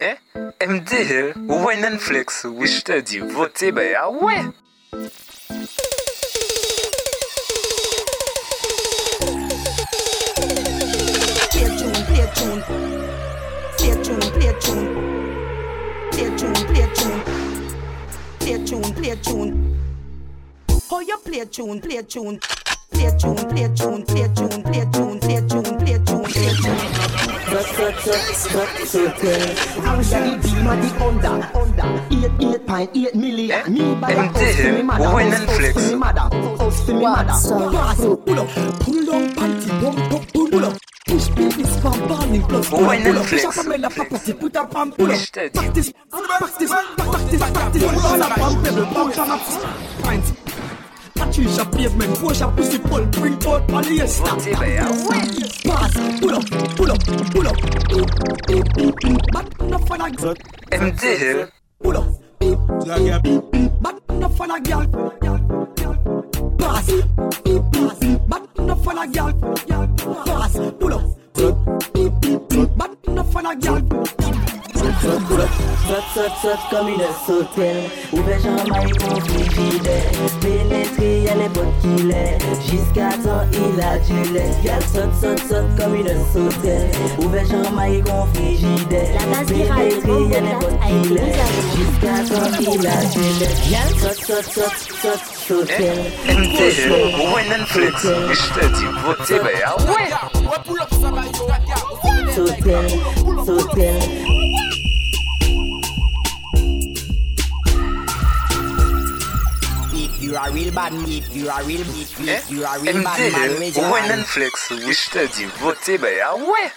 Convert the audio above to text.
Eh? MD, ouais Netflix, oui je te ben ah ouais! Play a tune, play a tune. Play tune, play tune. Play tune, play tune. Play a tune, play tune. You play tune, play tune. Play tune, play tune, play tune, play tune, sut, sutil. I ah! Pass, pull up, pull up, MDR. Oula. Bat na fa la gal. Pass. Pass. Bat na fa la gal. Pass. Oula. Bat na fa la gal. Sot, sot, sot, comme une sautelle. Ou bien pour frigidaire. Jusqu'à temps il a du lait. Y'a saute saute saute comme une sautelle Ouvert jamaï qu'on frigidaire La base virale est n'importe Jusqu'à temps il a du lait. Y'a saute saute saute saute sautelle MTG, Win and Je te dis voter ben ouais You a real bad meat, you a real meat, eh? you a real bad man. Mwen nan flex wich te di vote be ya wey.